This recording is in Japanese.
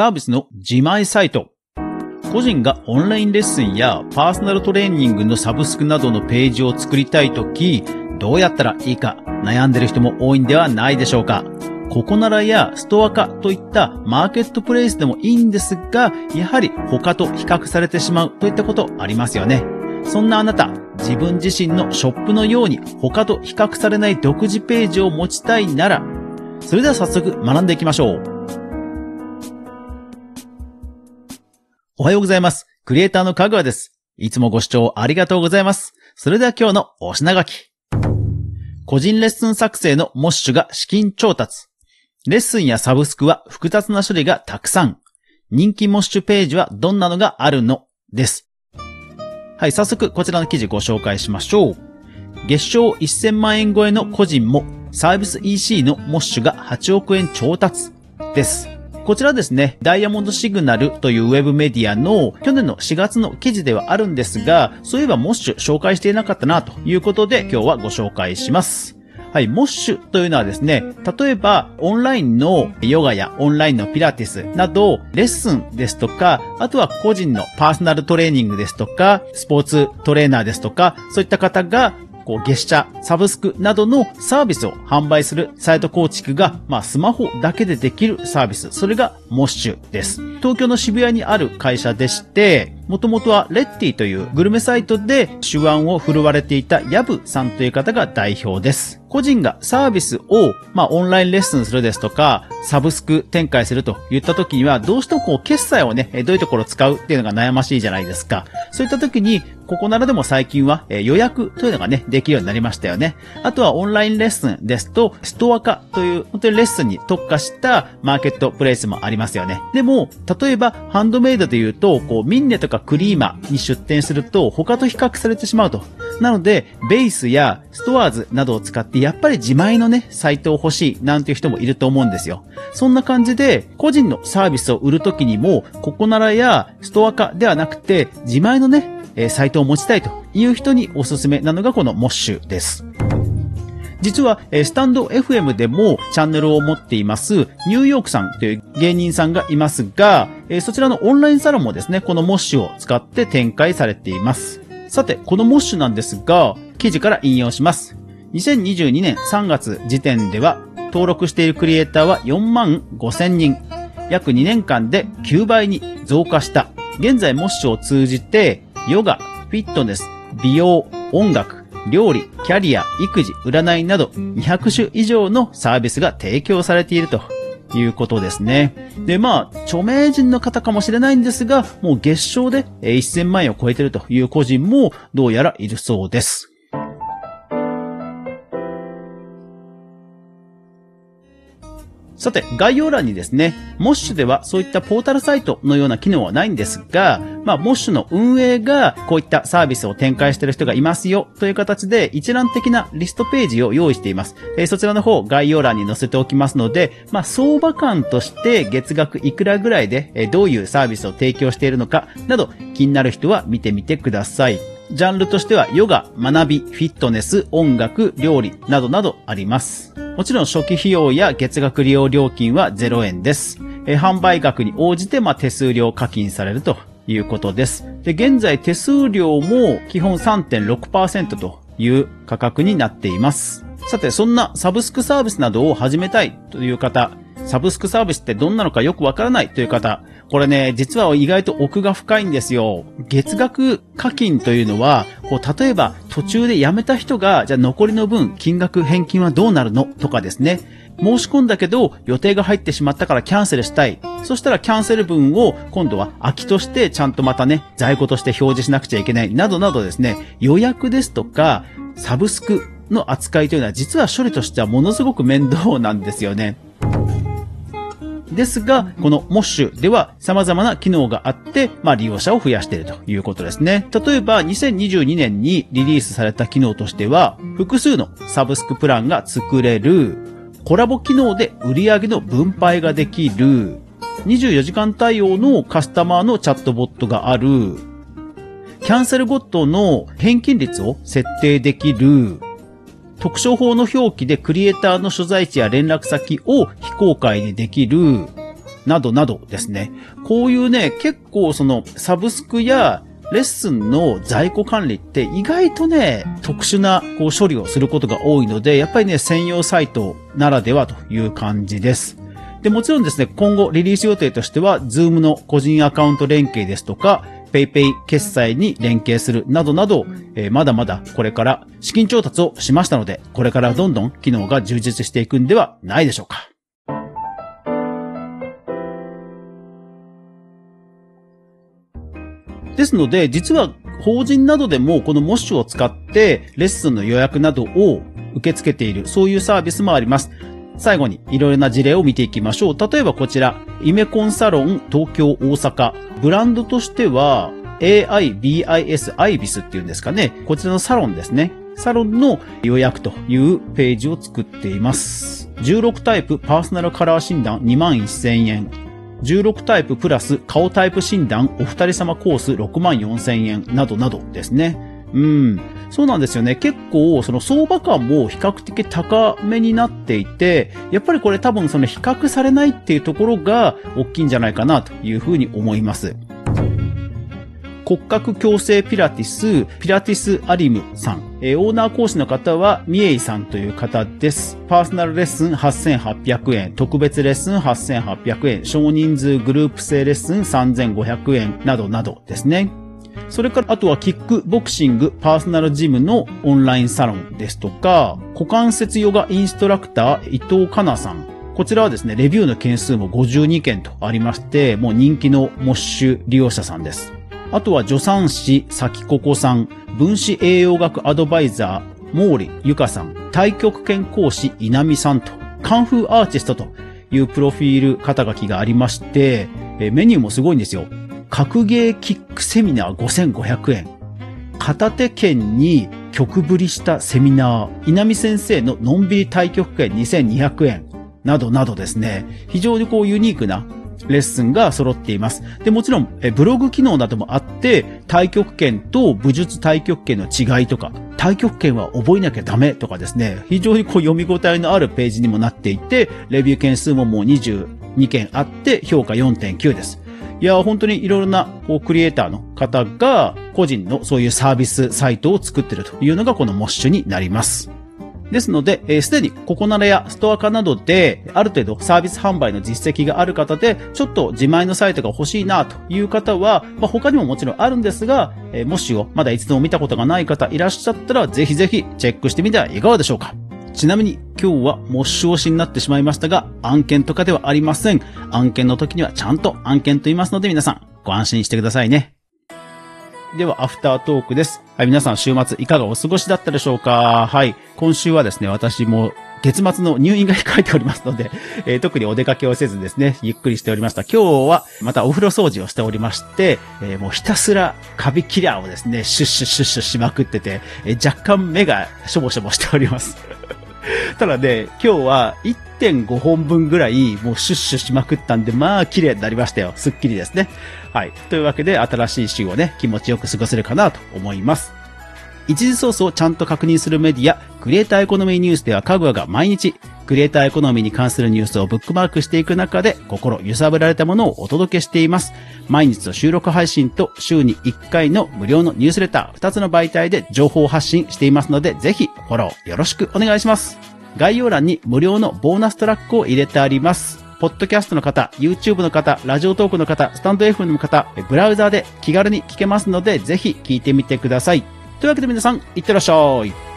サービスの自前サイト。個人がオンラインレッスンやパーソナルトレーニングのサブスクなどのページを作りたいとき、どうやったらいいか悩んでる人も多いんではないでしょうか。ココナラやストア化といったマーケットプレイスでもいいんですが、やはり他と比較されてしまうといったことありますよね。そんなあなた、自分自身のショップのように他と比較されない独自ページを持ちたいなら、それでは早速学んでいきましょう。おはようございます。クリエイターのかぐわです。いつもご視聴ありがとうございます。それでは今日のお品書き。個人レッスン作成のモッシュが資金調達。レッスンやサブスクは複雑な処理がたくさん。人気モッシュページはどんなのがあるのです。はい、早速こちらの記事ご紹介しましょう。月賞1000万円超えの個人もサービス EC のモッシュが8億円調達です。こちらですね、ダイヤモンドシグナルというウェブメディアの去年の4月の記事ではあるんですが、そういえばモッシュ紹介していなかったなということで今日はご紹介します。はい、モッシュというのはですね、例えばオンラインのヨガやオンラインのピラティスなど、レッスンですとか、あとは個人のパーソナルトレーニングですとか、スポーツトレーナーですとか、そういった方がこう、月謝、サブスクなどのサービスを販売するサイト構築が、まあ、スマホだけでできるサービス。それがモッシュです。東京の渋谷にある会社でして、もともとはレッティというグルメサイトで手腕を振るわれていたヤブさんという方が代表です。個人がサービスを、まあ、オンラインレッスンするですとか、サブスク展開するといった時には、どうしてもこう、決済をね、どういうところを使うっていうのが悩ましいじゃないですか。そういった時に、ここならでも最近はえ予約というのがね、できるようになりましたよね。あとはオンラインレッスンですと、ストア化という本当にレッスンに特化したマーケットプレイスもありますよね。でも、例えばハンドメイドで言うと、こう、ミンネとかクリーマに出店すると他と比較されてしまうと。なので、ベースやストアーズなどを使ってやっぱり自前のね、サイトを欲しいなんていう人もいると思うんですよ。そんな感じで、個人のサービスを売るときにも、ココナラやストア化ではなくて、自前のね、えサイトを持ちたいという人におすすめなのがこのモッシュです。実は、スタンド FM でもチャンネルを持っています、ニューヨークさんという芸人さんがいますが、えそちらのオンラインサロンもですね、このモッシュを使って展開されています。さて、このモッシュなんですが、記事から引用します。2022年3月時点では、登録しているクリエイターは4万5千人。約2年間で9倍に増加した。現在モッシュを通じて、ヨガ、フィットネス、美容、音楽、料理、キャリア、育児、占いなど200種以上のサービスが提供されているということですね。で、まあ、著名人の方かもしれないんですが、もう月賞で1000万円を超えてるという個人もどうやらいるそうです。さて、概要欄にですね、モッシュではそういったポータルサイトのような機能はないんですが、まあ、モッシュの運営がこういったサービスを展開している人がいますよという形で一覧的なリストページを用意しています。えー、そちらの方概要欄に載せておきますので、まあ、相場感として月額いくらぐらいで、え、どういうサービスを提供しているのかなど気になる人は見てみてください。ジャンルとしてはヨガ、学び、フィットネス、音楽、料理などなどあります。もちろん初期費用や月額利用料金は0円です。え販売額に応じて、ま手数料課金されるということです。で、現在手数料も基本3.6%という価格になっています。さて、そんなサブスクサービスなどを始めたいという方、サブスクサービスってどんなのかよくわからないという方、これね、実は意外と奥が深いんですよ。月額課金というのは、こう、例えば途中で辞めた人が、じゃあ残りの分、金額返金はどうなるのとかですね。申し込んだけど予定が入ってしまったからキャンセルしたい。そしたらキャンセル分を今度は空きとしてちゃんとまたね、在庫として表示しなくちゃいけない。などなどですね、予約ですとか、サブスクの扱いというのは実は処理としてはものすごく面倒なんですよね。ですが、このモッシュでは様々な機能があって、まあ利用者を増やしているということですね。例えば、2022年にリリースされた機能としては、複数のサブスクプランが作れる、コラボ機能で売り上げの分配ができる、24時間対応のカスタマーのチャットボットがある、キャンセルごとの返金率を設定できる、特徴法の表記でクリエイターの所在地や連絡先を非公開にできる、などなどですね。こういうね、結構そのサブスクやレッスンの在庫管理って意外とね、特殊なこう処理をすることが多いので、やっぱりね、専用サイトならではという感じです。で、もちろんですね、今後リリース予定としては、Zoom の個人アカウント連携ですとか、PayPay 決済に連携するなどなど、えー、まだまだこれから資金調達をしましたので、これからどんどん機能が充実していくんではないでしょうか。ですので、実は法人などでもこのモッシュを使ってレッスンの予約などを受け付けている、そういうサービスもあります。最後にいろいろな事例を見ていきましょう。例えばこちら、イメコンサロン東京大阪。ブランドとしては AIBIS アイビスっていうんですかね。こちらのサロンですね。サロンの予約というページを作っています。16タイプパーソナルカラー診断21,000円。16タイププラス顔タイプ診断お二人様コース6万4千円などなどですね。うん。そうなんですよね。結構、その相場感も比較的高めになっていて、やっぱりこれ多分その比較されないっていうところが大きいんじゃないかなというふうに思います。骨格矯正ピラティス、ピラティスアリムさん。え、オーナー講師の方は、ミエイさんという方です。パーソナルレッスン8800円、特別レッスン8800円、少人数グループ制レッスン3500円などなどですね。それから、あとはキックボクシングパーソナルジムのオンラインサロンですとか、股関節ヨガインストラクター伊藤かなさん。こちらはですね、レビューの件数も52件とありまして、もう人気のモッシュ利用者さんです。あとは助産師、咲ココさん、分子栄養学アドバイザー、毛利ゆかさん、太極拳講師、稲見さんと、カンフーアーティストというプロフィール肩書きがありまして、メニューもすごいんですよ。格ゲーキックセミナー5500円。片手剣に曲振りしたセミナー、稲見先生ののんびり太極拳2200円。などなどですね、非常にこうユニークなレッスンが揃っています。で、もちろん、えブログ機能などもあって、太極拳と武術太極拳の違いとか、太極拳は覚えなきゃダメとかですね、非常にこう読み応えのあるページにもなっていて、レビュー件数ももう22件あって、評価4.9です。いや、本当にいろいろなこうクリエイターの方が個人のそういうサービスサイトを作ってるというのがこのモッシュになります。ですので、す、で、にココナラやストア化などで、ある程度サービス販売の実績がある方で、ちょっと自前のサイトが欲しいなという方は、まあ、他にももちろんあるんですが、えー、もしをまだ一度も見たことがない方いらっしゃったら、ぜひぜひチェックしてみてはいかがでしょうか。ちなみに今日はモッシュ推しになってしまいましたが、案件とかではありません。案件の時にはちゃんと案件と言いますので皆さんご安心してくださいね。では、アフタートークです。はい、皆さん週末いかがお過ごしだったでしょうか？はい。今週はですね、私も月末の入院が控えておりますので、えー、特にお出かけをせずですね、ゆっくりしておりました。今日はまたお風呂掃除をしておりまして、えー、もうひたすらカビキラーをですね、シュッシュッシュッシュしまくってて、えー、若干目がしょぼしょぼしております。ただね、今日は1.5本分ぐらいもうシュッシュしまくったんで、まあ綺麗になりましたよ。すっきりですね。はい。というわけで、新しい週をね、気持ちよく過ごせるかなと思います。一時ソースをちゃんと確認するメディア、クリエイターエコノミーニュースでは、かぐわが毎日、クリエイターエコノミーに関するニュースをブックマークしていく中で、心揺さぶられたものをお届けしています。毎日の収録配信と週に1回の無料のニュースレター、2つの媒体で情報発信していますので、ぜひフォローよろしくお願いします。概要欄に無料のボーナストラックを入れてあります。ポッドキャストの方、YouTube の方、ラジオトークの方、スタンド F の方、ブラウザーで気軽に聞けますので、ぜひ聞いてみてください。というわけで皆さん、いってらっしゃい。